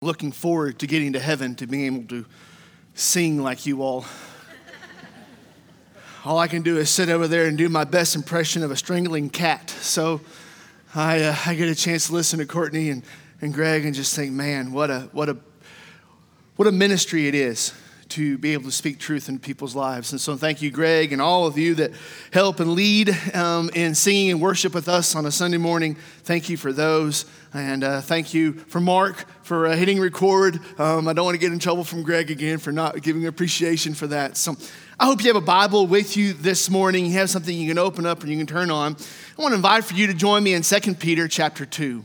looking forward to getting to heaven to being able to sing like you all. all I can do is sit over there and do my best impression of a strangling cat. So I, uh, I get a chance to listen to Courtney and, and Greg and just think, man, what a, what, a, what a ministry it is to be able to speak truth into people's lives. And so, thank you, Greg, and all of you that help and lead um, in singing and worship with us on a Sunday morning. Thank you for those. And uh, thank you for Mark for uh, hitting record. Um, I don't want to get in trouble from Greg again for not giving appreciation for that. So, I hope you have a Bible with you this morning. You have something you can open up and you can turn on. I want to invite for you to join me in 2 Peter chapter 2.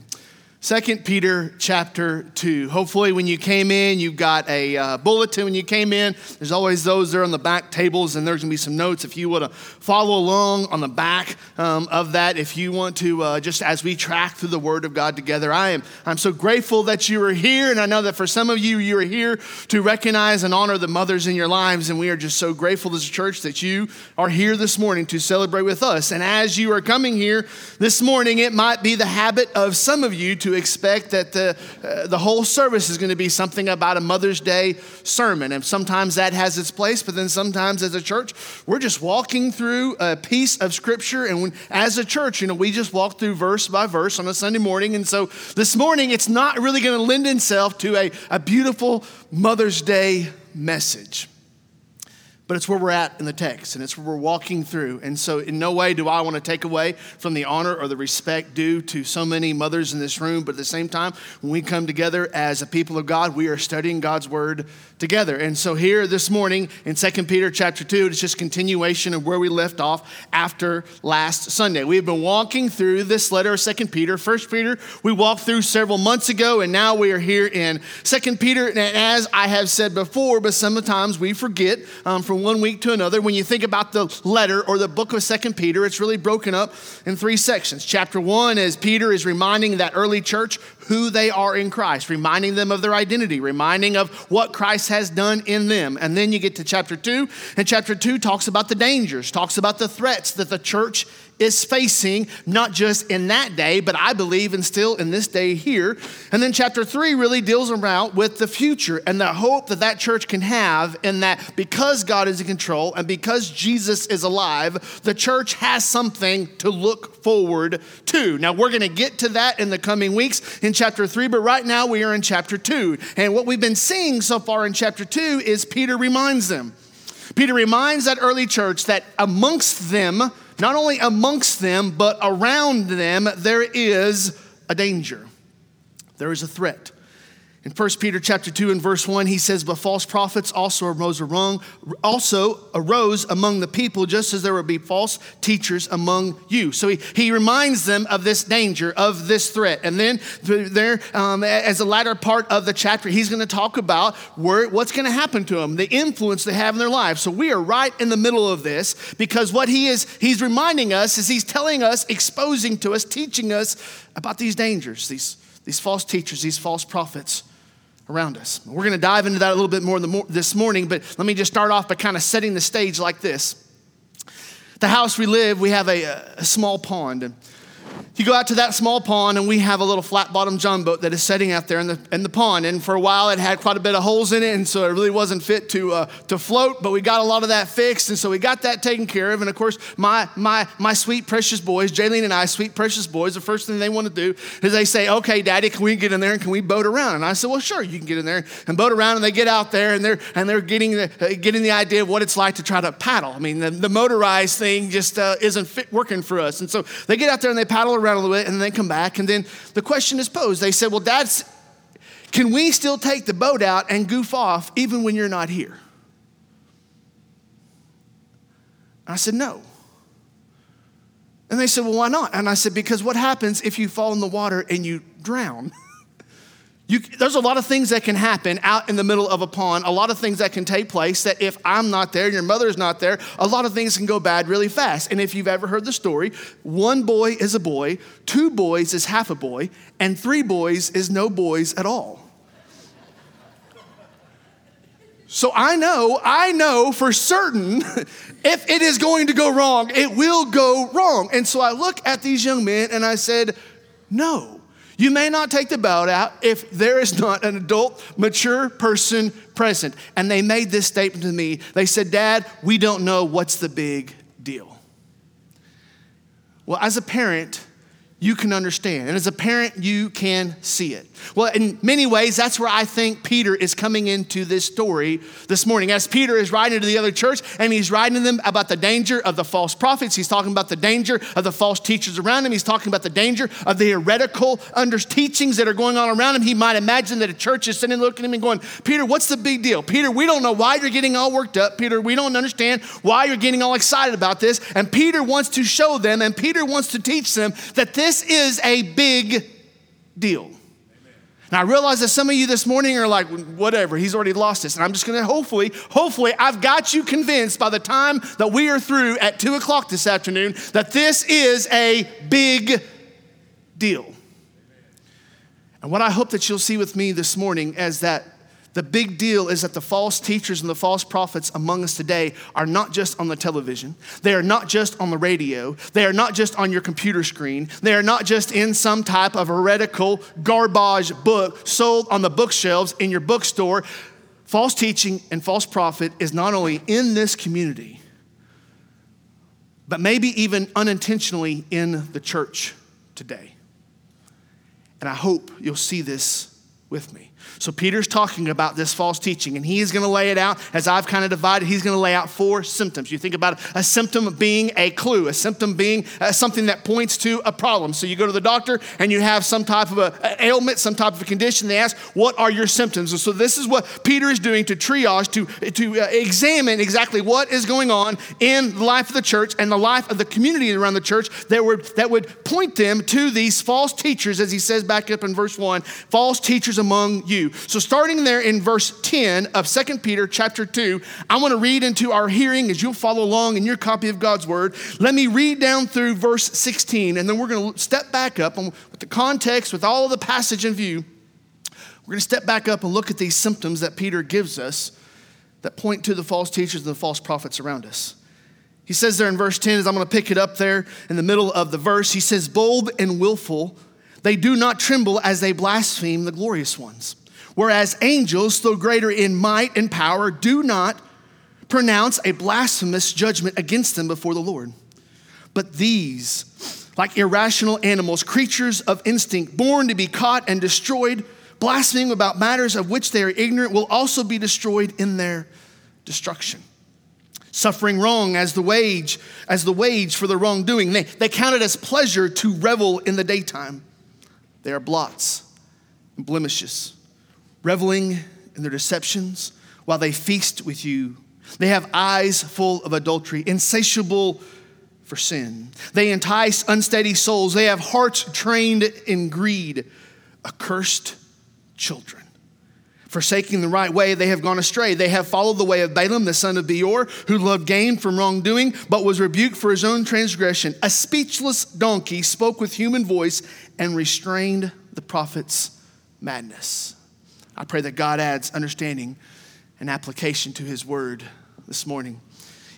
2 Peter chapter 2. Hopefully, when you came in, you got a uh, bulletin when you came in. There's always those there on the back tables, and there's going to be some notes if you want to follow along on the back um, of that. If you want to, uh, just as we track through the Word of God together, I am I'm so grateful that you are here, and I know that for some of you, you are here to recognize and honor the mothers in your lives, and we are just so grateful as a church that you are here this morning to celebrate with us. And as you are coming here this morning, it might be the habit of some of you to expect that the, uh, the whole service is going to be something about a Mother's Day sermon. And sometimes that has its place, but then sometimes as a church, we're just walking through a piece of Scripture. And when, as a church, you know, we just walk through verse by verse on a Sunday morning. And so this morning, it's not really going to lend itself to a, a beautiful Mother's Day message but it's where we're at in the text and it's where we're walking through. And so, in no way do I want to take away from the honor or the respect due to so many mothers in this room, but at the same time, when we come together as a people of God, we are studying God's word together. And so, here this morning in 2 Peter chapter 2, it's just continuation of where we left off after last Sunday. We've been walking through this letter of 2 Peter. 1 Peter, we walked through several months ago, and now we are here in 2 Peter. And as I have said before, but sometimes we forget um, from one week to another. When you think about the letter or the book of Second Peter, it's really broken up in three sections. Chapter one is Peter is reminding that early church who they are in Christ, reminding them of their identity, reminding of what Christ has done in them. And then you get to chapter two, and chapter two talks about the dangers, talks about the threats that the church is facing, not just in that day, but I believe and still in this day here. And then chapter three really deals around with the future and the hope that that church can have in that because God is in control and because Jesus is alive, the church has something to look forward to. Now, we're going to get to that in the coming weeks in chapter three, but right now we are in chapter two. And what we've been seeing so far in chapter two is Peter reminds them. Peter reminds that early church that amongst them, not only amongst them, but around them, there is a danger. There is a threat. In 1 Peter chapter 2 and verse 1, he says, But false prophets also arose, also arose among the people, just as there would be false teachers among you. So he, he reminds them of this danger, of this threat. And then there, um, as the latter part of the chapter, he's going to talk about where, what's going to happen to them, the influence they have in their lives. So we are right in the middle of this because what he is, he's reminding us is he's telling us, exposing to us, teaching us about these dangers, these, these false teachers, these false prophets around us. We're going to dive into that a little bit more this morning, but let me just start off by kind of setting the stage like this. The house we live, we have a, a small pond. And you go out to that small pond, and we have a little flat bottom john boat that is sitting out there in the, in the pond. And for a while, it had quite a bit of holes in it, and so it really wasn't fit to, uh, to float, but we got a lot of that fixed, and so we got that taken care of. And of course, my, my, my sweet, precious boys, Jaylene and I, sweet, precious boys, the first thing they want to do is they say, Okay, Daddy, can we get in there and can we boat around? And I said, Well, sure, you can get in there and boat around. And they get out there, and they're, and they're getting, the, uh, getting the idea of what it's like to try to paddle. I mean, the, the motorized thing just uh, isn't fit, working for us. And so they get out there and they paddle around a little bit, and then come back. And then the question is posed. They said, Well, Dad, can we still take the boat out and goof off even when you're not here? I said, No. And they said, Well, why not? And I said, Because what happens if you fall in the water and you drown? You, there's a lot of things that can happen out in the middle of a pond, a lot of things that can take place that if I'm not there, your mother's not there, a lot of things can go bad really fast. And if you've ever heard the story, one boy is a boy, two boys is half a boy, and three boys is no boys at all. So I know, I know for certain if it is going to go wrong, it will go wrong. And so I look at these young men and I said, No You may not take the belt out if there is not an adult, mature person present. And they made this statement to me. They said, Dad, we don't know what's the big deal. Well, as a parent, you can understand. And as a parent, you can see it. Well, in many ways, that's where I think Peter is coming into this story this morning. As Peter is writing to the other church and he's writing to them about the danger of the false prophets, he's talking about the danger of the false teachers around him, he's talking about the danger of the heretical under teachings that are going on around him. He might imagine that a church is sitting looking at him and going, Peter, what's the big deal? Peter, we don't know why you're getting all worked up. Peter, we don't understand why you're getting all excited about this. And Peter wants to show them and Peter wants to teach them that this is a big deal. Now I realize that some of you this morning are like, whatever, he's already lost us. And I'm just gonna hopefully, hopefully, I've got you convinced by the time that we are through at two o'clock this afternoon that this is a big deal. And what I hope that you'll see with me this morning is that the big deal is that the false teachers and the false prophets among us today are not just on the television. They are not just on the radio. They are not just on your computer screen. They are not just in some type of heretical garbage book sold on the bookshelves in your bookstore. False teaching and false prophet is not only in this community, but maybe even unintentionally in the church today. And I hope you'll see this with me. So Peter's talking about this false teaching, and he is going to lay it out as I've kind of divided. He's going to lay out four symptoms. You think about a symptom being a clue, a symptom being uh, something that points to a problem. So you go to the doctor and you have some type of a, a ailment, some type of a condition. They ask, "What are your symptoms?" And so this is what Peter is doing to triage, to to uh, examine exactly what is going on in the life of the church and the life of the community around the church that would that would point them to these false teachers, as he says back up in verse one, false teachers among you. So starting there in verse 10 of 2 Peter chapter 2, I want to read into our hearing as you'll follow along in your copy of God's word. Let me read down through verse 16 and then we're going to step back up and with the context with all of the passage in view. We're going to step back up and look at these symptoms that Peter gives us that point to the false teachers and the false prophets around us. He says there in verse 10, as I'm going to pick it up there in the middle of the verse, he says, Bold and willful, they do not tremble as they blaspheme the glorious ones. Whereas angels, though greater in might and power, do not pronounce a blasphemous judgment against them before the Lord. But these, like irrational animals, creatures of instinct, born to be caught and destroyed, blaspheming about matters of which they are ignorant, will also be destroyed in their destruction. Suffering wrong as the wage, as the wage for the wrongdoing. They, they count it as pleasure to revel in the daytime. They are blots and blemishes reveling in their deceptions while they feast with you. They have eyes full of adultery, insatiable for sin. They entice unsteady souls. They have hearts trained in greed, accursed children. Forsaking the right way, they have gone astray. They have followed the way of Balaam, the son of Beor, who loved gain from wrongdoing, but was rebuked for his own transgression. A speechless donkey spoke with human voice and restrained the prophet's madness. I pray that God adds understanding and application to his word this morning.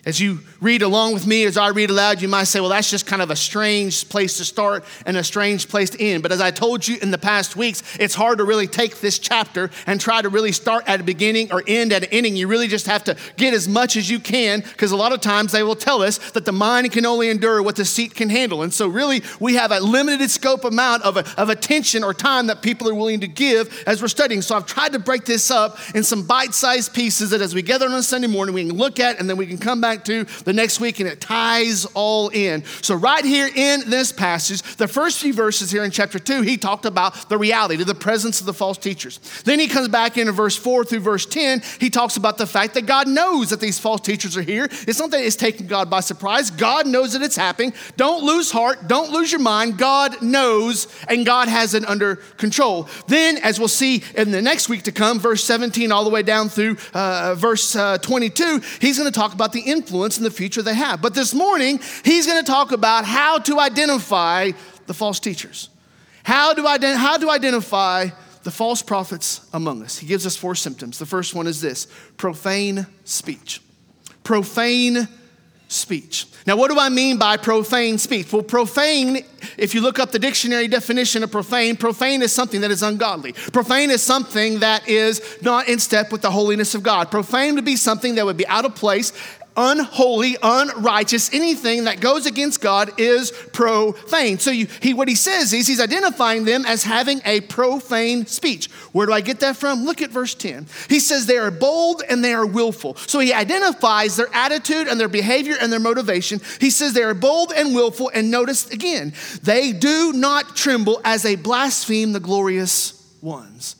As you read along with me, as I read aloud, you might say, well, that's just kind of a strange place to start and a strange place to end. But as I told you in the past weeks, it's hard to really take this chapter and try to really start at a beginning or end at an ending. You really just have to get as much as you can because a lot of times they will tell us that the mind can only endure what the seat can handle. And so, really, we have a limited scope amount of, a, of attention or time that people are willing to give as we're studying. So, I've tried to break this up in some bite sized pieces that as we gather on a Sunday morning, we can look at and then we can come back back to the next week, and it ties all in. So, right here in this passage, the first few verses here in chapter 2, he talked about the reality, of the presence of the false teachers. Then he comes back into verse 4 through verse 10, he talks about the fact that God knows that these false teachers are here. It's not that it's taking God by surprise, God knows that it's happening. Don't lose heart, don't lose your mind. God knows, and God has it under control. Then, as we'll see in the next week to come, verse 17 all the way down through uh, verse uh, 22, he's going to talk about the influence influence in the future they have. But this morning, he's going to talk about how to identify the false teachers. How to, ident- how to identify the false prophets among us. He gives us four symptoms. The first one is this profane speech. Profane speech. Now, what do I mean by profane speech? Well, profane, if you look up the dictionary definition of profane, profane is something that is ungodly. Profane is something that is not in step with the holiness of God. Profane would be something that would be out of place unholy, unrighteous, anything that goes against God is profane. So you, he, what he says is he's identifying them as having a profane speech. Where do I get that from? Look at verse 10. He says they are bold and they are willful. So he identifies their attitude and their behavior and their motivation. He says they are bold and willful. And notice again, they do not tremble as they blaspheme the glorious ones.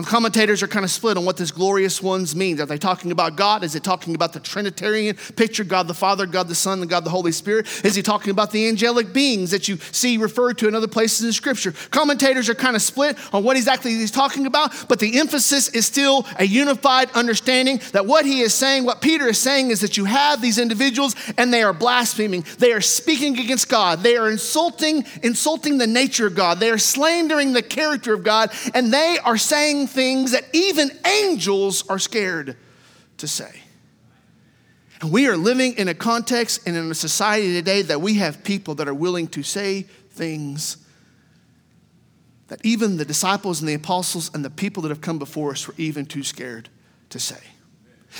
And commentators are kind of split on what this glorious ones means. Are they talking about God? Is it talking about the Trinitarian picture, God the Father, God the Son, and God the Holy Spirit? Is he talking about the angelic beings that you see referred to in other places in Scripture? Commentators are kind of split on what exactly he's talking about, but the emphasis is still a unified understanding that what he is saying, what Peter is saying, is that you have these individuals and they are blaspheming. They are speaking against God. They are insulting, insulting the nature of God. They are slandering the character of God, and they are saying things that even angels are scared to say. And we are living in a context and in a society today that we have people that are willing to say things that even the disciples and the apostles and the people that have come before us were even too scared to say.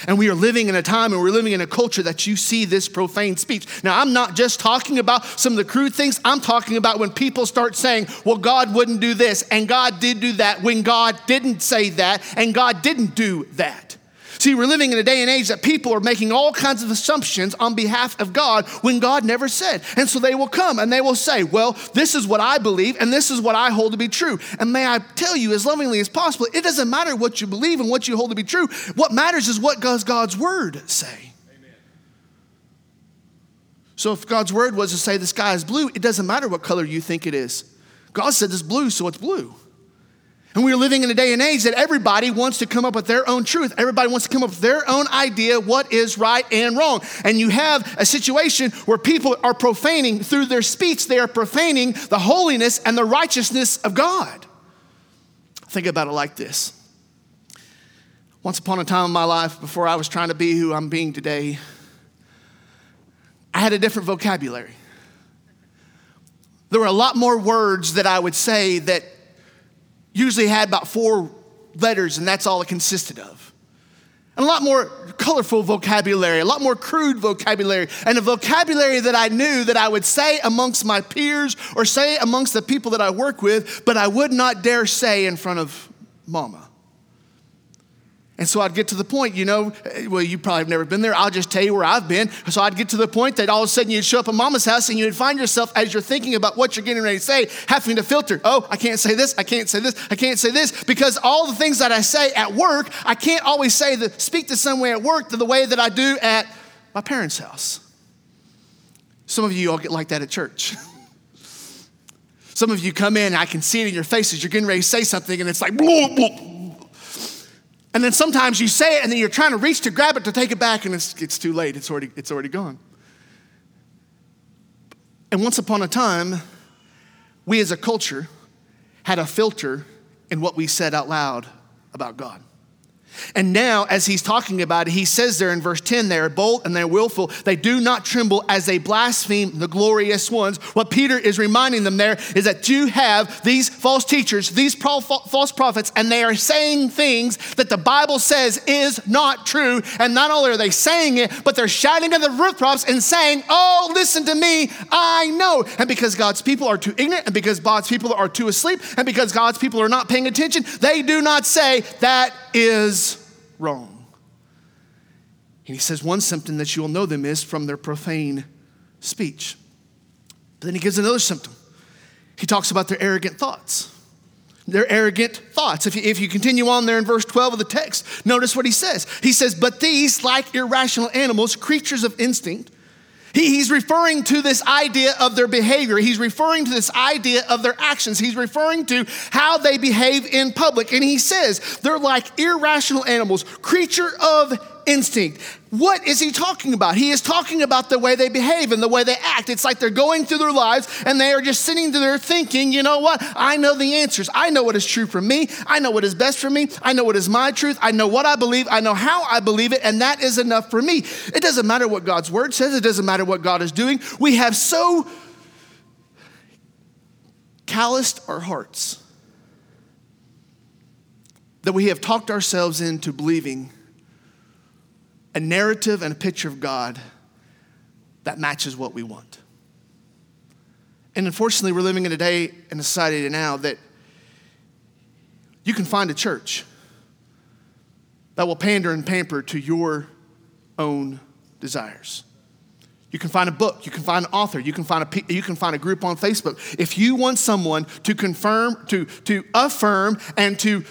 And we are living in a time and we're living in a culture that you see this profane speech. Now, I'm not just talking about some of the crude things, I'm talking about when people start saying, well, God wouldn't do this, and God did do that, when God didn't say that, and God didn't do that. See, we're living in a day and age that people are making all kinds of assumptions on behalf of God when God never said. And so they will come and they will say, Well, this is what I believe and this is what I hold to be true. And may I tell you as lovingly as possible, it doesn't matter what you believe and what you hold to be true. What matters is what does God's word say. Amen. So if God's word was to say the sky is blue, it doesn't matter what color you think it is. God said it's blue, so it's blue. And we're living in a day and age that everybody wants to come up with their own truth. Everybody wants to come up with their own idea what is right and wrong. And you have a situation where people are profaning through their speech, they are profaning the holiness and the righteousness of God. Think about it like this. Once upon a time in my life, before I was trying to be who I'm being today, I had a different vocabulary. There were a lot more words that I would say that usually had about four letters, and that's all it consisted of. And a lot more colorful vocabulary, a lot more crude vocabulary, and a vocabulary that I knew that I would say amongst my peers or say amongst the people that I work with, but I would not dare say in front of mama. And so I'd get to the point, you know, eh, well, you probably have never been there. I'll just tell you where I've been. So I'd get to the point that all of a sudden you'd show up at mama's house and you'd find yourself, as you're thinking about what you're getting ready to say, having to filter. Oh, I can't say this, I can't say this, I can't say this, because all the things that I say at work, I can't always say the speak to way at work the way that I do at my parents' house. Some of you all get like that at church. Some of you come in, I can see it in your faces. You're getting ready to say something, and it's like, blah, blah. And then sometimes you say it and then you're trying to reach to grab it to take it back and it's, it's too late. It's already, it's already gone. And once upon a time, we as a culture had a filter in what we said out loud about God. And now, as he's talking about it, he says there in verse 10, they are bold and they're willful. They do not tremble as they blaspheme the glorious ones. What Peter is reminding them there is that you have these false teachers, these false prophets, and they are saying things that the Bible says is not true. And not only are they saying it, but they're shouting at the rooftops and saying, Oh, listen to me, I know. And because God's people are too ignorant, and because God's people are too asleep, and because God's people are not paying attention, they do not say, That is wrong. And he says one symptom that you will know them is from their profane speech. But then he gives another symptom. He talks about their arrogant thoughts. Their arrogant thoughts. If you, if you continue on there in verse 12 of the text, notice what he says. He says, But these, like irrational animals, creatures of instinct, he, he's referring to this idea of their behavior. He's referring to this idea of their actions. He's referring to how they behave in public. And he says they're like irrational animals, creature of instinct. What is he talking about? He is talking about the way they behave and the way they act. It's like they're going through their lives and they are just sitting there thinking, you know what? I know the answers. I know what is true for me. I know what is best for me. I know what is my truth. I know what I believe. I know how I believe it. And that is enough for me. It doesn't matter what God's word says, it doesn't matter what God is doing. We have so calloused our hearts that we have talked ourselves into believing a narrative and a picture of God that matches what we want. And unfortunately, we're living in a day in a society now that you can find a church that will pander and pamper to your own desires. You can find a book, you can find an author, you can find a, you can find a group on Facebook. If you want someone to confirm, to, to affirm, and to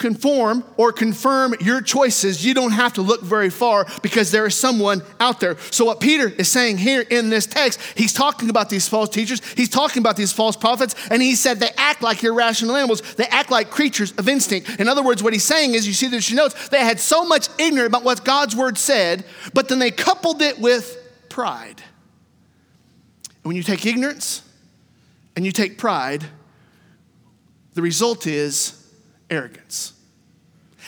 conform or confirm your choices, you don't have to look very far because there is someone out there. So, what Peter is saying here in this text, he's talking about these false teachers, he's talking about these false prophets, and he said they act like irrational animals, they act like creatures of instinct. In other words, what he's saying is, you see this, you notes, they had so much ignorance about what God's word said, but then they coupled it with pride. And when you take ignorance and you take pride, the result is arrogance.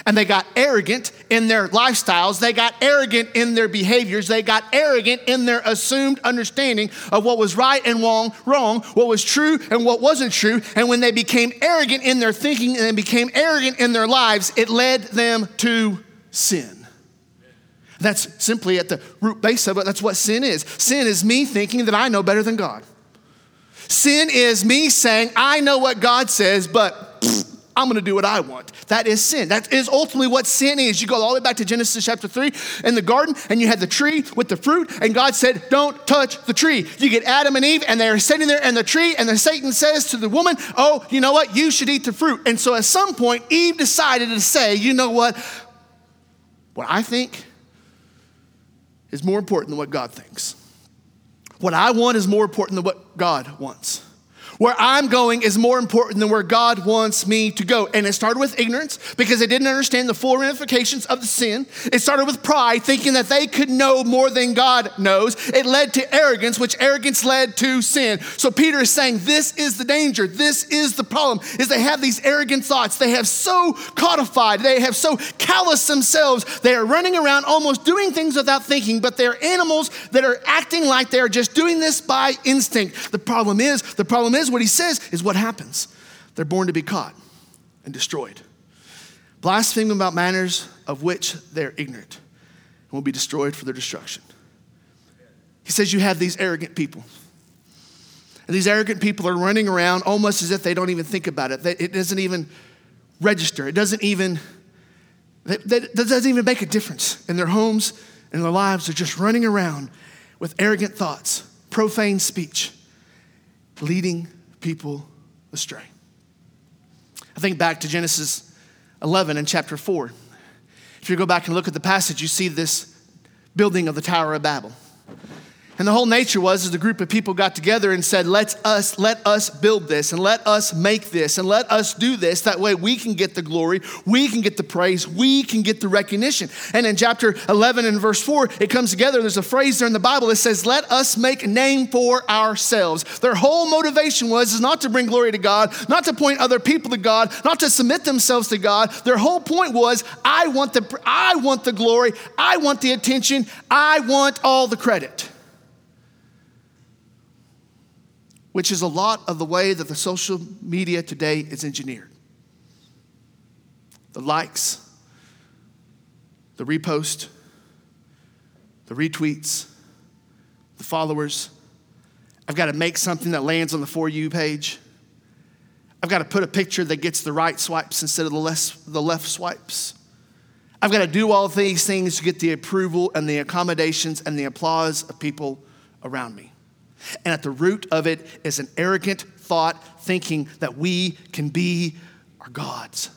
And they got arrogant in their lifestyles. They got arrogant in their behaviors. They got arrogant in their assumed understanding of what was right and wrong, wrong, what was true and what wasn't true. And when they became arrogant in their thinking and they became arrogant in their lives, it led them to sin. That's simply at the root base of it. That's what sin is. Sin is me thinking that I know better than God. Sin is me saying, I know what God says, but I'm going to do what I want. That is sin. That is ultimately what sin is. You go all the way back to Genesis chapter 3 in the garden, and you had the tree with the fruit, and God said, Don't touch the tree. You get Adam and Eve, and they're sitting there in the tree, and then Satan says to the woman, Oh, you know what? You should eat the fruit. And so at some point, Eve decided to say, You know what? What I think is more important than what God thinks. What I want is more important than what God wants. Where I'm going is more important than where God wants me to go. And it started with ignorance because they didn't understand the full ramifications of the sin. It started with pride, thinking that they could know more than God knows. It led to arrogance, which arrogance led to sin. So Peter is saying this is the danger. This is the problem is they have these arrogant thoughts. They have so codified. They have so calloused themselves. They are running around almost doing things without thinking, but they're animals that are acting like they're just doing this by instinct. The problem is, the problem is what he says is what happens. They're born to be caught and destroyed. Blaspheming about manners of which they're ignorant and will be destroyed for their destruction. He says you have these arrogant people. And these arrogant people are running around almost as if they don't even think about it. It doesn't even register. It doesn't even, that doesn't even make a difference in their homes and their lives. They're just running around with arrogant thoughts, profane speech, leading people astray. I think back to Genesis 11 and chapter 4. If you go back and look at the passage, you see this building of the Tower of Babel. And the whole nature was as a group of people got together and said, let us, let us build this and let us make this and let us do this. That way we can get the glory, we can get the praise, we can get the recognition. And in chapter 11 and verse 4, it comes together. There's a phrase there in the Bible that says, let us make a name for ourselves. Their whole motivation was is not to bring glory to God, not to point other people to God, not to submit themselves to God. Their whole point was, I want the, I want the glory, I want the attention, I want all the credit. Which is a lot of the way that the social media today is engineered. The likes, the repost, the retweets, the followers. I've got to make something that lands on the For You page. I've got to put a picture that gets the right swipes instead of the, less, the left swipes. I've got to do all these things to get the approval and the accommodations and the applause of people around me. And at the root of it is an arrogant thought thinking that we can be our gods,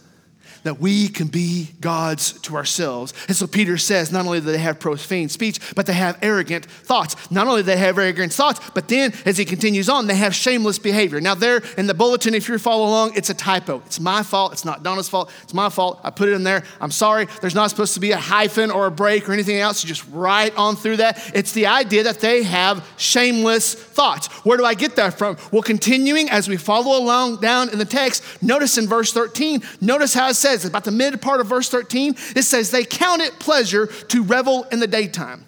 that we can be gods to ourselves. And so Peter says not only do they have profane speech, but they have arrogant thoughts. Not only do they have arrogant thoughts, but then as he continues on, they have shameless behavior. Now, there in the bulletin, if you're following along, it's a typo. It's my fault. It's not Donna's fault. It's my fault. I put it in there. I'm sorry. There's not supposed to be a hyphen or a break or anything else. You just write on through that. It's the idea that they have shameless thoughts. Where do I get that from? Well, continuing as we follow along down in the text, notice in verse 13, notice how it says, about the mid part of verse 13, it says, They count it pleasure to revel in the daytime.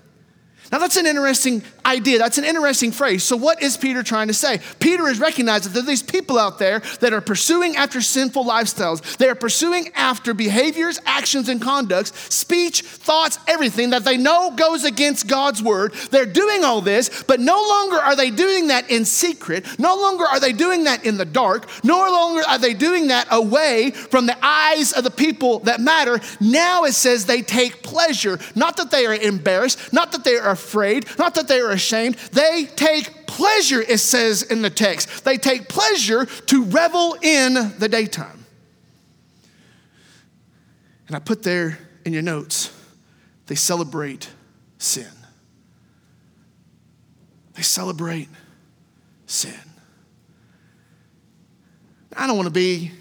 Now, that's an interesting idea. That's an interesting phrase. So, what is Peter trying to say? Peter is recognizing that there are these people out there that are pursuing after sinful lifestyles. They are pursuing after behaviors, actions, and conducts, speech, thoughts, everything that they know goes against God's word. They're doing all this, but no longer are they doing that in secret. No longer are they doing that in the dark. No longer are they doing that away from the eyes of the people that matter. Now it says they take pleasure. Not that they are embarrassed, not that they are afraid, not that they are ashamed. They take pleasure, it says in the text. They take pleasure to revel in the daytime. And I put there in your notes, they celebrate sin. They celebrate sin. I don't want to be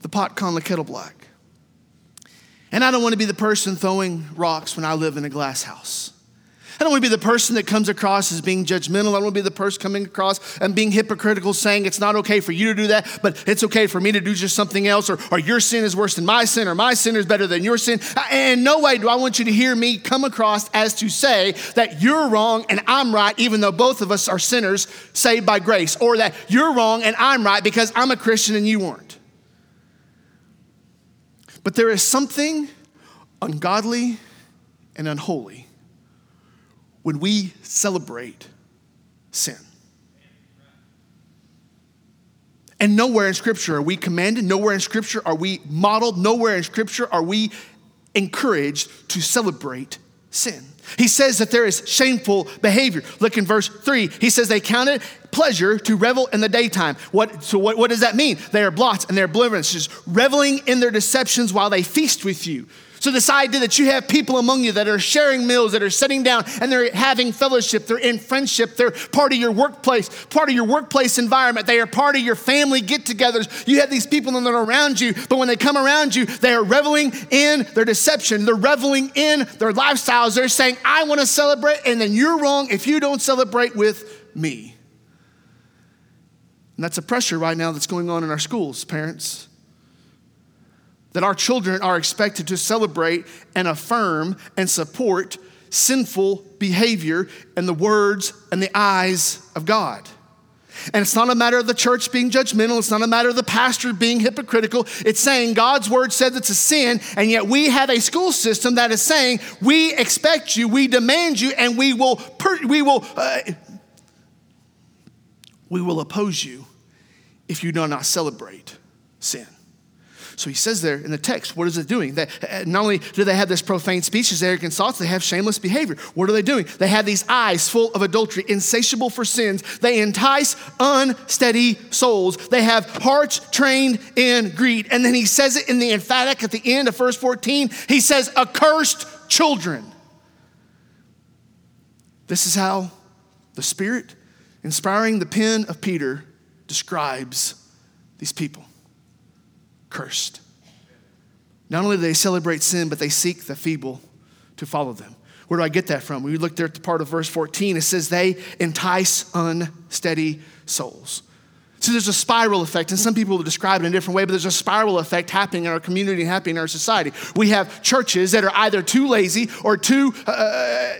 the pot calling the kettle black. And I don't want to be the person throwing rocks when I live in a glass house. I don't want to be the person that comes across as being judgmental. I don't want to be the person coming across and being hypocritical, saying it's not okay for you to do that, but it's okay for me to do just something else, or, or your sin is worse than my sin, or my sin is better than your sin. And no way do I want you to hear me come across as to say that you're wrong and I'm right, even though both of us are sinners saved by grace, or that you're wrong and I'm right because I'm a Christian and you weren't. But there is something ungodly and unholy when we celebrate sin. And nowhere in Scripture are we commanded, nowhere in Scripture are we modeled, nowhere in Scripture are we encouraged to celebrate sin. He says that there is shameful behavior. Look in verse three. He says they counted pleasure to revel in the daytime. What, so, what, what does that mean? They are blots and they're oblivious, reveling in their deceptions while they feast with you. So, this idea that you have people among you that are sharing meals, that are sitting down and they're having fellowship, they're in friendship, they're part of your workplace, part of your workplace environment, they are part of your family get togethers. You have these people that are around you, but when they come around you, they are reveling in their deception, they're reveling in their lifestyles. They're saying, I want to celebrate, and then you're wrong if you don't celebrate with me. And that's a pressure right now that's going on in our schools, parents that our children are expected to celebrate and affirm and support sinful behavior in the words and the eyes of God. And it's not a matter of the church being judgmental. It's not a matter of the pastor being hypocritical. It's saying God's word says it's a sin, and yet we have a school system that is saying we expect you, we demand you, and we will per- we will uh, we will oppose you if you do not celebrate sin. So he says there in the text, what is it doing? That uh, not only do they have this profane speech, this arrogant thoughts, they have shameless behavior. What are they doing? They have these eyes full of adultery, insatiable for sins. They entice unsteady souls. They have hearts trained in greed. And then he says it in the emphatic at the end of verse 14. He says, accursed children. This is how the Spirit, inspiring the pen of Peter, describes these people cursed. Not only do they celebrate sin, but they seek the feeble to follow them. Where do I get that from? We look there at the part of verse 14. It says, They entice unsteady souls. So there's a spiral effect, and some people will describe it in a different way, but there's a spiral effect happening in our community and happening in our society. We have churches that are either too lazy or too uh,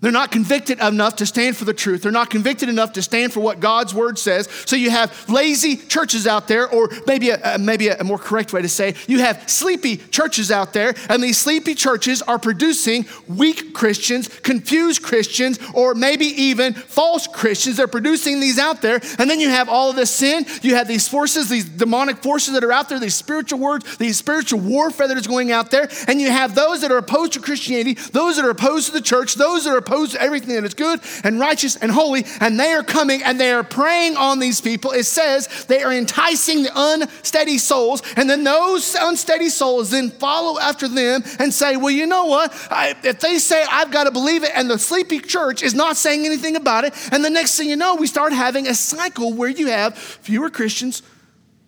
they're not convicted enough to stand for the truth. They're not convicted enough to stand for what God's word says. So you have lazy churches out there, or maybe a, maybe a more correct way to say, you have sleepy churches out there, and these sleepy churches are producing weak Christians, confused Christians, or maybe even false Christians. They're producing these out there, and then you have all of this sin. You have these forces, these demonic forces that are out there, these spiritual words, these spiritual warfare that is going out there, and you have those that are opposed to Christianity, those that are opposed to the church, those that are opposed to everything that is good and righteous and holy, and they are coming and they are preying on these people. It says they are enticing the unsteady souls, and then those unsteady souls then follow after them and say, Well, you know what? I, if they say I've got to believe it, and the sleepy church is not saying anything about it, and the next thing you know, we start having a cycle where you have fewer Christians,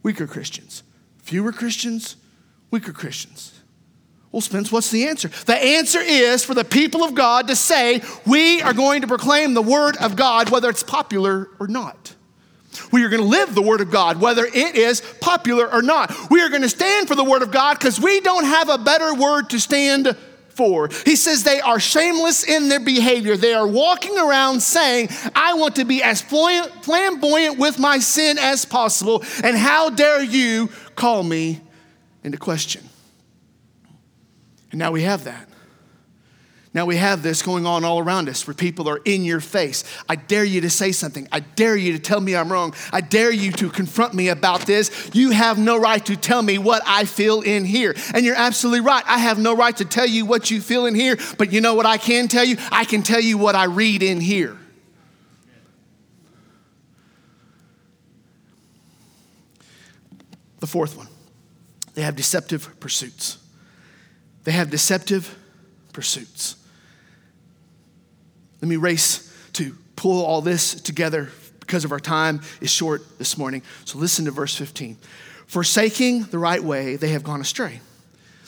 weaker Christians, fewer Christians, weaker Christians. Well, Spence, what's the answer? The answer is for the people of God to say, we are going to proclaim the word of God, whether it's popular or not. We are going to live the word of God, whether it is popular or not. We are going to stand for the word of God because we don't have a better word to stand for. He says they are shameless in their behavior. They are walking around saying, I want to be as flamboyant with my sin as possible, and how dare you call me into question? And now we have that. Now we have this going on all around us where people are in your face. I dare you to say something. I dare you to tell me I'm wrong. I dare you to confront me about this. You have no right to tell me what I feel in here. And you're absolutely right. I have no right to tell you what you feel in here, but you know what I can tell you? I can tell you what I read in here. The fourth one they have deceptive pursuits. They have deceptive pursuits. Let me race to pull all this together because of our time is short this morning. So listen to verse 15. Forsaking the right way, they have gone astray.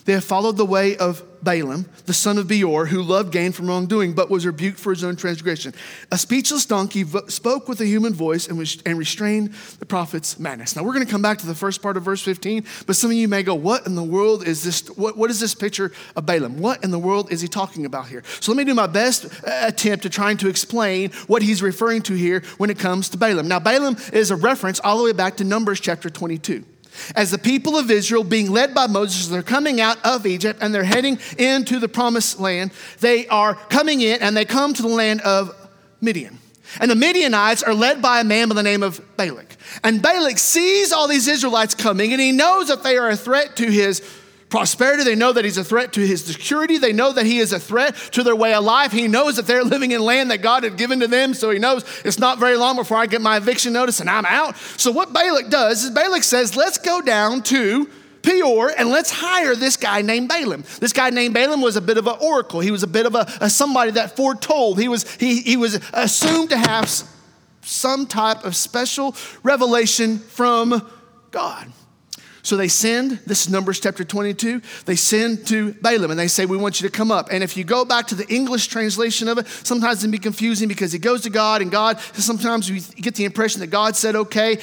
They have followed the way of Balaam, the son of Beor, who loved gain from wrongdoing, but was rebuked for his own transgression. A speechless donkey spoke with a human voice and, was, and restrained the prophet's madness. Now, we're going to come back to the first part of verse 15, but some of you may go, What in the world is this? What, what is this picture of Balaam? What in the world is he talking about here? So, let me do my best uh, attempt at trying to explain what he's referring to here when it comes to Balaam. Now, Balaam is a reference all the way back to Numbers chapter 22. As the people of Israel, being led by Moses, they're coming out of Egypt and they're heading into the promised land. They are coming in and they come to the land of Midian. And the Midianites are led by a man by the name of Balak. And Balak sees all these Israelites coming and he knows that they are a threat to his prosperity. They know that he's a threat to his security. They know that he is a threat to their way of life. He knows that they're living in land that God had given to them. So he knows it's not very long before I get my eviction notice and I'm out. So what Balak does is Balak says, let's go down to Peor and let's hire this guy named Balaam. This guy named Balaam was a bit of an oracle. He was a bit of a, a somebody that foretold. He was, he, he was assumed to have some type of special revelation from God. So they send, this is Numbers chapter 22, they send to Balaam and they say, We want you to come up. And if you go back to the English translation of it, sometimes it can be confusing because he goes to God and God, sometimes we get the impression that God said okay.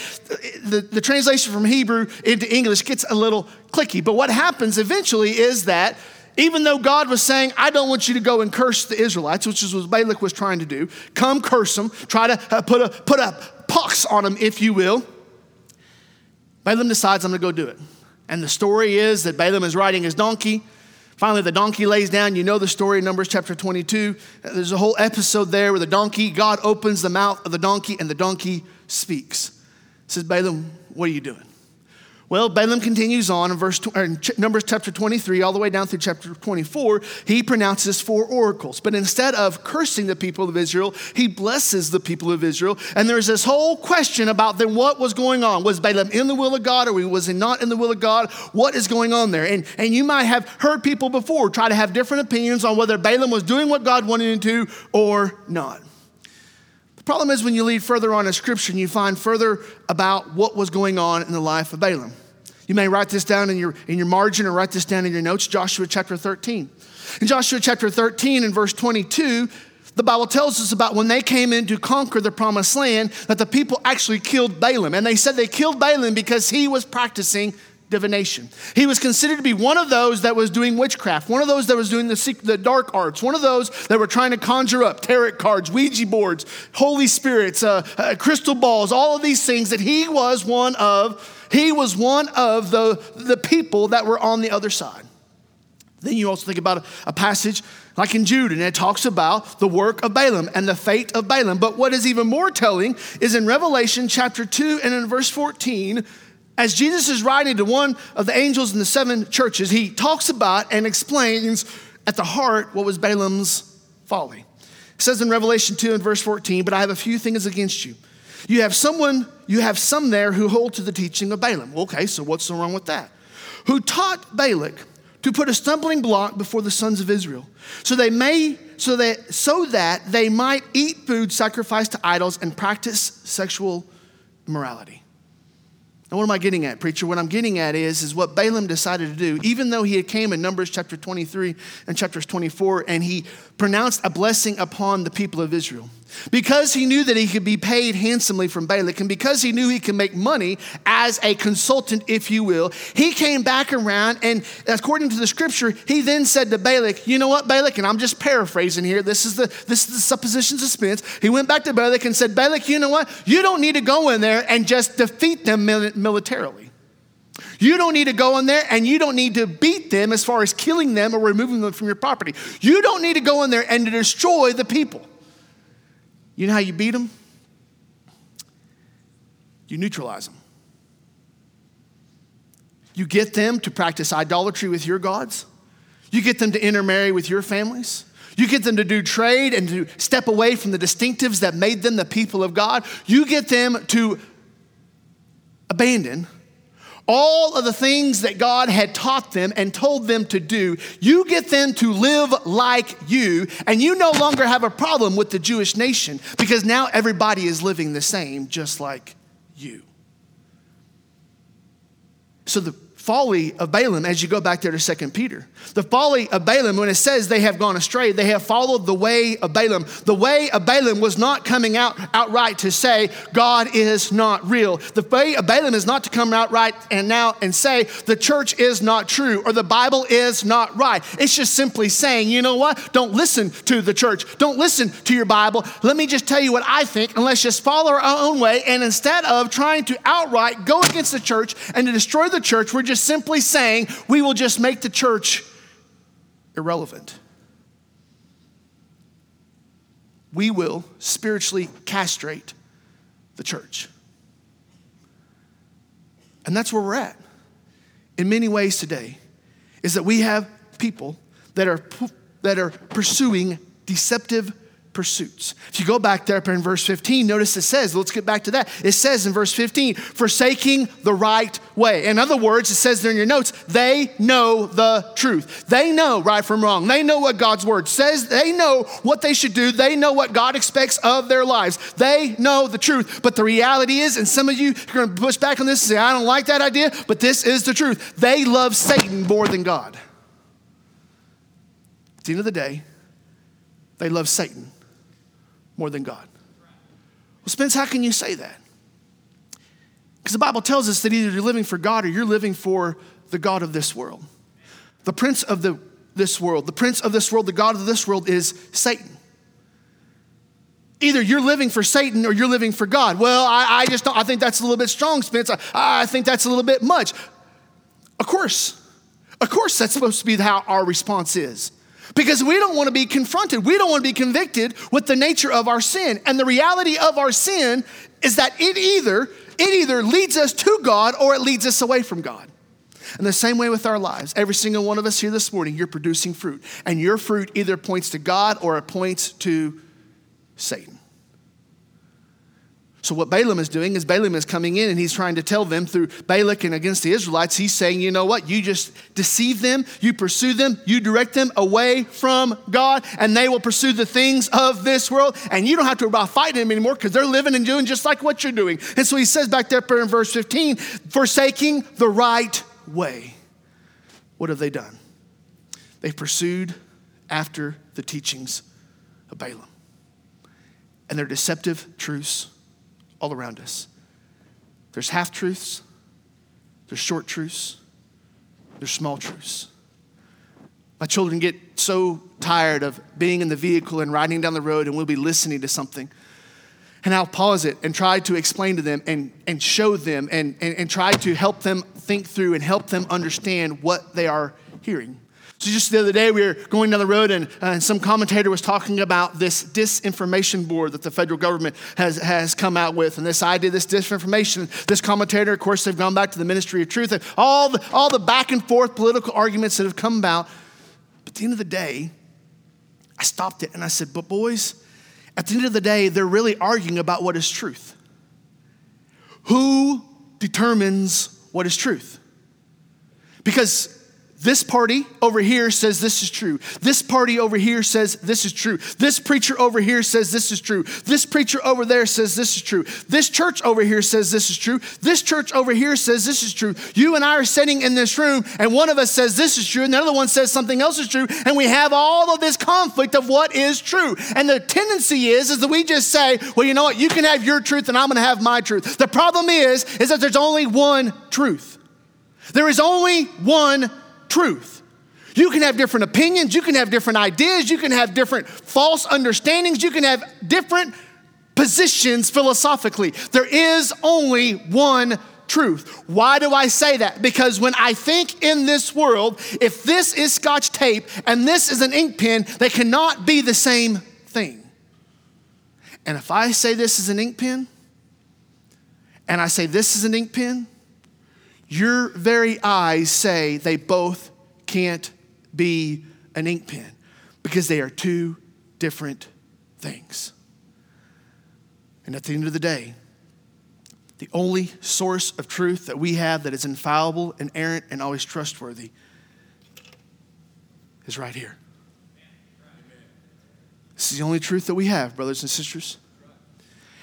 The, the translation from Hebrew into English gets a little clicky. But what happens eventually is that even though God was saying, I don't want you to go and curse the Israelites, which is what Balak was trying to do, come curse them, try to uh, put, a, put a pox on them, if you will. Balaam decides, I'm going to go do it. And the story is that Balaam is riding his donkey. Finally, the donkey lays down. You know the story Numbers chapter 22. There's a whole episode there where the donkey, God opens the mouth of the donkey and the donkey speaks. says, Balaam, what are you doing? Well, Balaam continues on in verse in Numbers chapter 23 all the way down through chapter 24. He pronounces four oracles, but instead of cursing the people of Israel, he blesses the people of Israel. And there's this whole question about then what was going on. Was Balaam in the will of God or was he not in the will of God? What is going on there? And, and you might have heard people before try to have different opinions on whether Balaam was doing what God wanted him to or not. The problem is when you read further on in Scripture and you find further about what was going on in the life of Balaam. You may write this down in your, in your margin or write this down in your notes, Joshua chapter 13. In Joshua chapter 13 and verse 22, the Bible tells us about when they came in to conquer the promised land, that the people actually killed Balaam. And they said they killed Balaam because he was practicing divination. He was considered to be one of those that was doing witchcraft, one of those that was doing the, the dark arts, one of those that were trying to conjure up tarot cards, Ouija boards, Holy Spirits, uh, uh, crystal balls, all of these things that he was one of he was one of the, the people that were on the other side. Then you also think about a, a passage like in Jude, and it talks about the work of Balaam and the fate of Balaam. But what is even more telling is in Revelation chapter 2 and in verse 14, as Jesus is writing to one of the angels in the seven churches, he talks about and explains at the heart what was Balaam's folly. It says in Revelation 2 and verse 14, but I have a few things against you. You have someone, you have some there who hold to the teaching of Balaam. Okay, so what's so wrong with that? Who taught Balak to put a stumbling block before the sons of Israel, so they may so that so that they might eat food sacrificed to idols and practice sexual immorality. Now, what am I getting at, preacher? What I'm getting at is, is what Balaam decided to do, even though he had came in Numbers chapter 23 and chapters 24, and he pronounced a blessing upon the people of Israel. Because he knew that he could be paid handsomely from Balak, and because he knew he could make money as a consultant, if you will, he came back around, and according to the scripture, he then said to Balak, You know what, Balak? And I'm just paraphrasing here. This is the this is the supposition suspense. He went back to Balak and said, Balak, you know what? You don't need to go in there and just defeat them militarily. You don't need to go in there and you don't need to beat them as far as killing them or removing them from your property. You don't need to go in there and to destroy the people. You know how you beat them? You neutralize them. You get them to practice idolatry with your gods. You get them to intermarry with your families. You get them to do trade and to step away from the distinctives that made them the people of God. You get them to abandon all of the things that God had taught them and told them to do, you get them to live like you, and you no longer have a problem with the Jewish nation because now everybody is living the same, just like you. So the folly of Balaam as you go back there to Second Peter. The folly of Balaam, when it says they have gone astray, they have followed the way of Balaam. The way of Balaam was not coming out outright to say God is not real. The way of Balaam is not to come outright and now and say the church is not true or the Bible is not right. It's just simply saying, you know what? Don't listen to the church. Don't listen to your Bible. Let me just tell you what I think, and let's just follow our own way. And instead of trying to outright go against the church and to destroy the church, we're just simply saying we will just make the church irrelevant. We will spiritually castrate the church. And that's where we're at in many ways today is that we have people that are that are pursuing deceptive pursuits. If you go back there in verse 15, notice it says, let's get back to that. It says in verse 15, forsaking the right way. In other words, it says there in your notes, they know the truth. They know right from wrong. They know what God's word says. They know what they should do. They know what God expects of their lives. They know the truth. But the reality is, and some of you are going to push back on this and say, I don't like that idea, but this is the truth. They love Satan more than God. At the end of the day, they love Satan more than God. Well, Spence, how can you say that? Because the Bible tells us that either you're living for God or you're living for the God of this world. The prince of the, this world, the prince of this world, the God of this world is Satan. Either you're living for Satan or you're living for God. Well, I, I just don't, I think that's a little bit strong, Spence. I, I think that's a little bit much. Of course. Of course, that's supposed to be how our response is. Because we don't want to be confronted. We don't want to be convicted with the nature of our sin. And the reality of our sin is that it either it either leads us to God or it leads us away from God. And the same way with our lives. Every single one of us here this morning, you're producing fruit. And your fruit either points to God or it points to Satan. So, what Balaam is doing is Balaam is coming in and he's trying to tell them through Balak and against the Israelites, he's saying, you know what? You just deceive them, you pursue them, you direct them away from God, and they will pursue the things of this world. And you don't have to about fighting them anymore because they're living and doing just like what you're doing. And so he says back there in verse 15, forsaking the right way. What have they done? They've pursued after the teachings of Balaam and their deceptive truths all around us. There's half truths, there's short truths, there's small truths. My children get so tired of being in the vehicle and riding down the road, and we'll be listening to something. And I'll pause it and try to explain to them and, and show them and, and, and try to help them think through and help them understand what they are hearing. So just the other day, we were going down the road, and, uh, and some commentator was talking about this disinformation board that the federal government has, has come out with, and this idea, this disinformation. This commentator, of course, they've gone back to the Ministry of Truth, and all the, all the back and forth political arguments that have come about. But at the end of the day, I stopped it and I said, But boys, at the end of the day, they're really arguing about what is truth. Who determines what is truth? Because this party over here says this is true. This party over here says this is true. This preacher over here says this is true. This preacher over there says this is true. This church over here says this is true. This church over here says this is true. You and I are sitting in this room, and one of us says this is true, and the other one says something else is true, and we have all of this conflict of what is true. And the tendency is, is that we just say, well, you know what, you can have your truth, and I'm going to have my truth. The problem is, is that there's only one truth. There is only one truth. You can have different opinions, you can have different ideas, you can have different false understandings, you can have different positions philosophically. There is only one truth. Why do I say that? Because when I think in this world, if this is scotch tape and this is an ink pen, they cannot be the same thing. And if I say this is an ink pen, and I say this is an ink pen, your very eyes say they both can't be an ink pen because they are two different things. And at the end of the day, the only source of truth that we have that is infallible, inerrant, and always trustworthy is right here. This is the only truth that we have, brothers and sisters.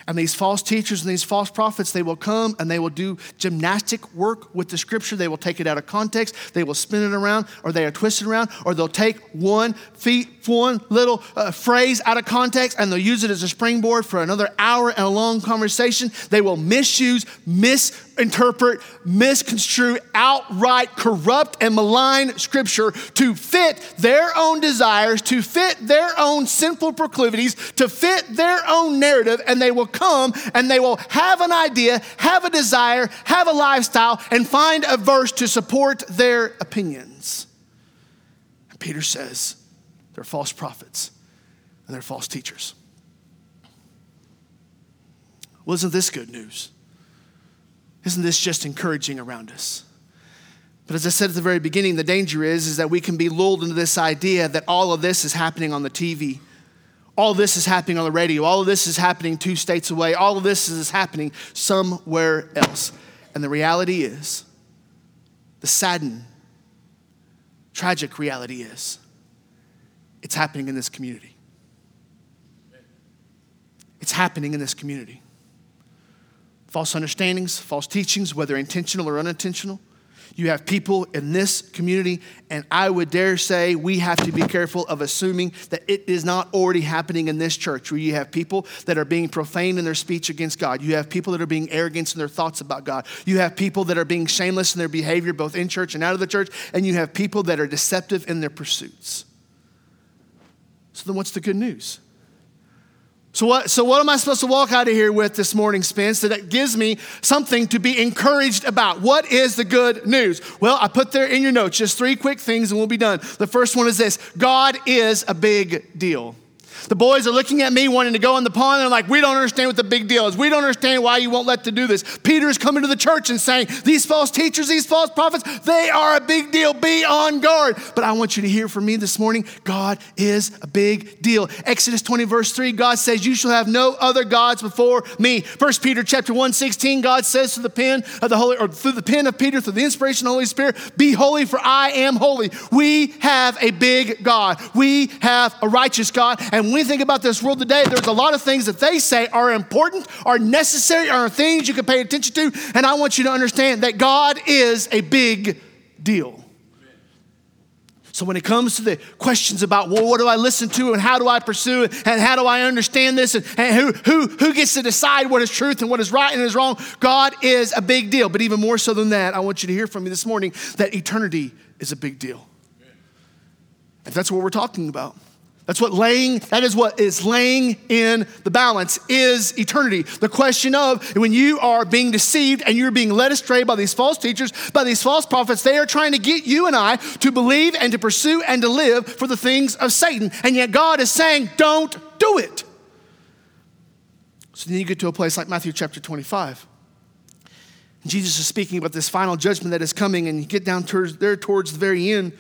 And these false teachers and these false prophets, they will come and they will do gymnastic work with the scripture. They will take it out of context, they will spin it around, or they are twisted around, or they'll take one feet, one little uh, phrase out of context and they'll use it as a springboard for another hour and a long conversation. They will misuse, misinterpret, misconstrue, outright corrupt and malign scripture to fit their own desires, to fit their own sinful proclivities, to fit their own narrative, and they will come and they will have an idea, have a desire, have a lifestyle, and find a verse to support their opinions. And Peter says they're false prophets and they're false teachers. Well, isn't this good news? Isn't this just encouraging around us? But as I said at the very beginning, the danger is, is that we can be lulled into this idea that all of this is happening on the TV all this is happening on the radio. All of this is happening two states away. All of this is happening somewhere else. And the reality is, the saddened, tragic reality is, it's happening in this community. It's happening in this community. False understandings, false teachings, whether intentional or unintentional, you have people in this community, and I would dare say we have to be careful of assuming that it is not already happening in this church, where you have people that are being profane in their speech against God. You have people that are being arrogant in their thoughts about God. You have people that are being shameless in their behavior, both in church and out of the church. And you have people that are deceptive in their pursuits. So, then what's the good news? So what, so what am I supposed to walk out of here with this morning, Spence, that gives me something to be encouraged about? What is the good news? Well, I put there in your notes just three quick things and we'll be done. The first one is this God is a big deal. The boys are looking at me wanting to go in the pond, they're like, We don't understand what the big deal is. We don't understand why you won't let them do this. Peter's coming to the church and saying, These false teachers, these false prophets, they are a big deal. Be on guard. But I want you to hear from me this morning God is a big deal. Exodus 20, verse 3, God says, You shall have no other gods before me. First Peter chapter 1, 16, God says through the pen of the Holy, or through the pen of Peter, through the inspiration of the Holy Spirit, Be holy, for I am holy. We have a big God. We have a righteous God. And when we think about this world today, there's a lot of things that they say are important, are necessary, are things you can pay attention to. And I want you to understand that God is a big deal. So when it comes to the questions about, well, what do I listen to and how do I pursue it and how do I understand this and, and who, who, who gets to decide what is truth and what is right and is wrong, God is a big deal. But even more so than that, I want you to hear from me this morning that eternity is a big deal. If that's what we're talking about. That's what laying, that is what is laying in the balance is eternity. The question of when you are being deceived and you're being led astray by these false teachers, by these false prophets, they are trying to get you and I to believe and to pursue and to live for the things of Satan. And yet God is saying, don't do it. So then you get to a place like Matthew chapter 25. Jesus is speaking about this final judgment that is coming, and you get down towards, there towards the very end.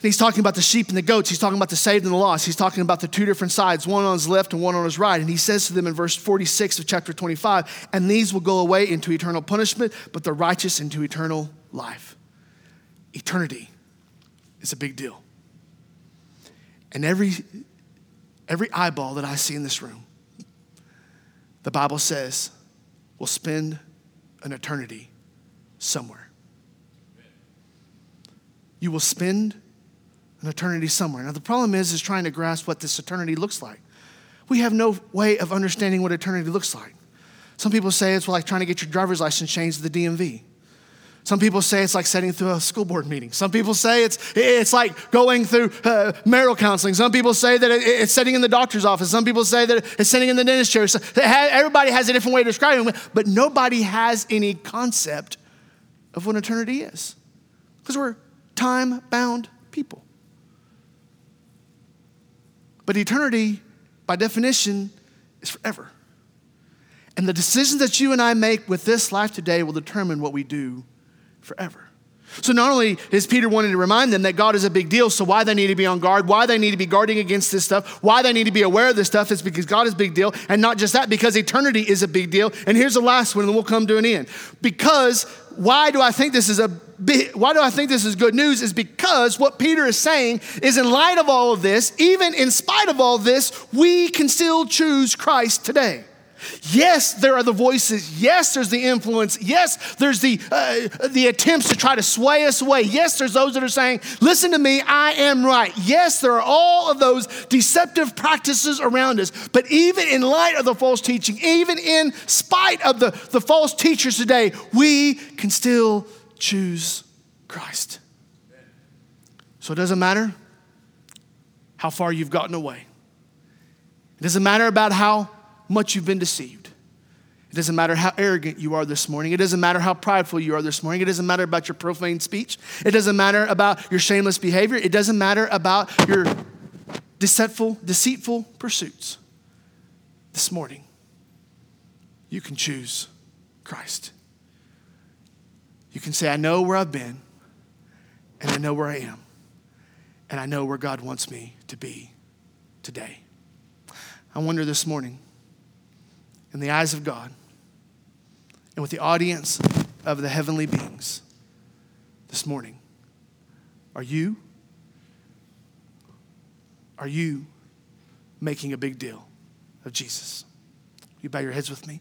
He's talking about the sheep and the goats. He's talking about the saved and the lost. He's talking about the two different sides, one on his left and one on his right. And he says to them in verse 46 of chapter 25, and these will go away into eternal punishment, but the righteous into eternal life. Eternity is a big deal. And every, every eyeball that I see in this room, the Bible says, will spend an eternity somewhere. You will spend an eternity somewhere. Now the problem is is trying to grasp what this eternity looks like. We have no way of understanding what eternity looks like. Some people say it's like trying to get your driver's license changed to the DMV. Some people say it's like sitting through a school board meeting. Some people say it's, it's like going through uh, marital counseling. Some people say that it, it's sitting in the doctor's office. Some people say that it's sitting in the dentist chair. So everybody has a different way of describing it, but nobody has any concept of what eternity is because we're time bound people. But eternity, by definition, is forever. And the decisions that you and I make with this life today will determine what we do forever. So not only is Peter wanting to remind them that God is a big deal, so why they need to be on guard, why they need to be guarding against this stuff, why they need to be aware of this stuff is because God is a big deal, and not just that, because eternity is a big deal. And here's the last one, and we'll come to an end. Because why do I think this is a why do I think this is good news? Is because what Peter is saying is in light of all of this, even in spite of all this, we can still choose Christ today. Yes, there are the voices. Yes, there's the influence. Yes, there's the, uh, the attempts to try to sway us away. Yes, there's those that are saying, listen to me, I am right. Yes, there are all of those deceptive practices around us. But even in light of the false teaching, even in spite of the, the false teachers today, we can still choose Christ. So it doesn't matter how far you've gotten away, it doesn't matter about how much you've been deceived. It doesn't matter how arrogant you are this morning. It doesn't matter how prideful you are this morning. It doesn't matter about your profane speech. It doesn't matter about your shameless behavior. It doesn't matter about your deceitful, deceitful pursuits. This morning, you can choose Christ. You can say, I know where I've been, and I know where I am, and I know where God wants me to be today. I wonder this morning in the eyes of God and with the audience of the heavenly beings this morning. Are you? Are you making a big deal of Jesus? You bow your heads with me.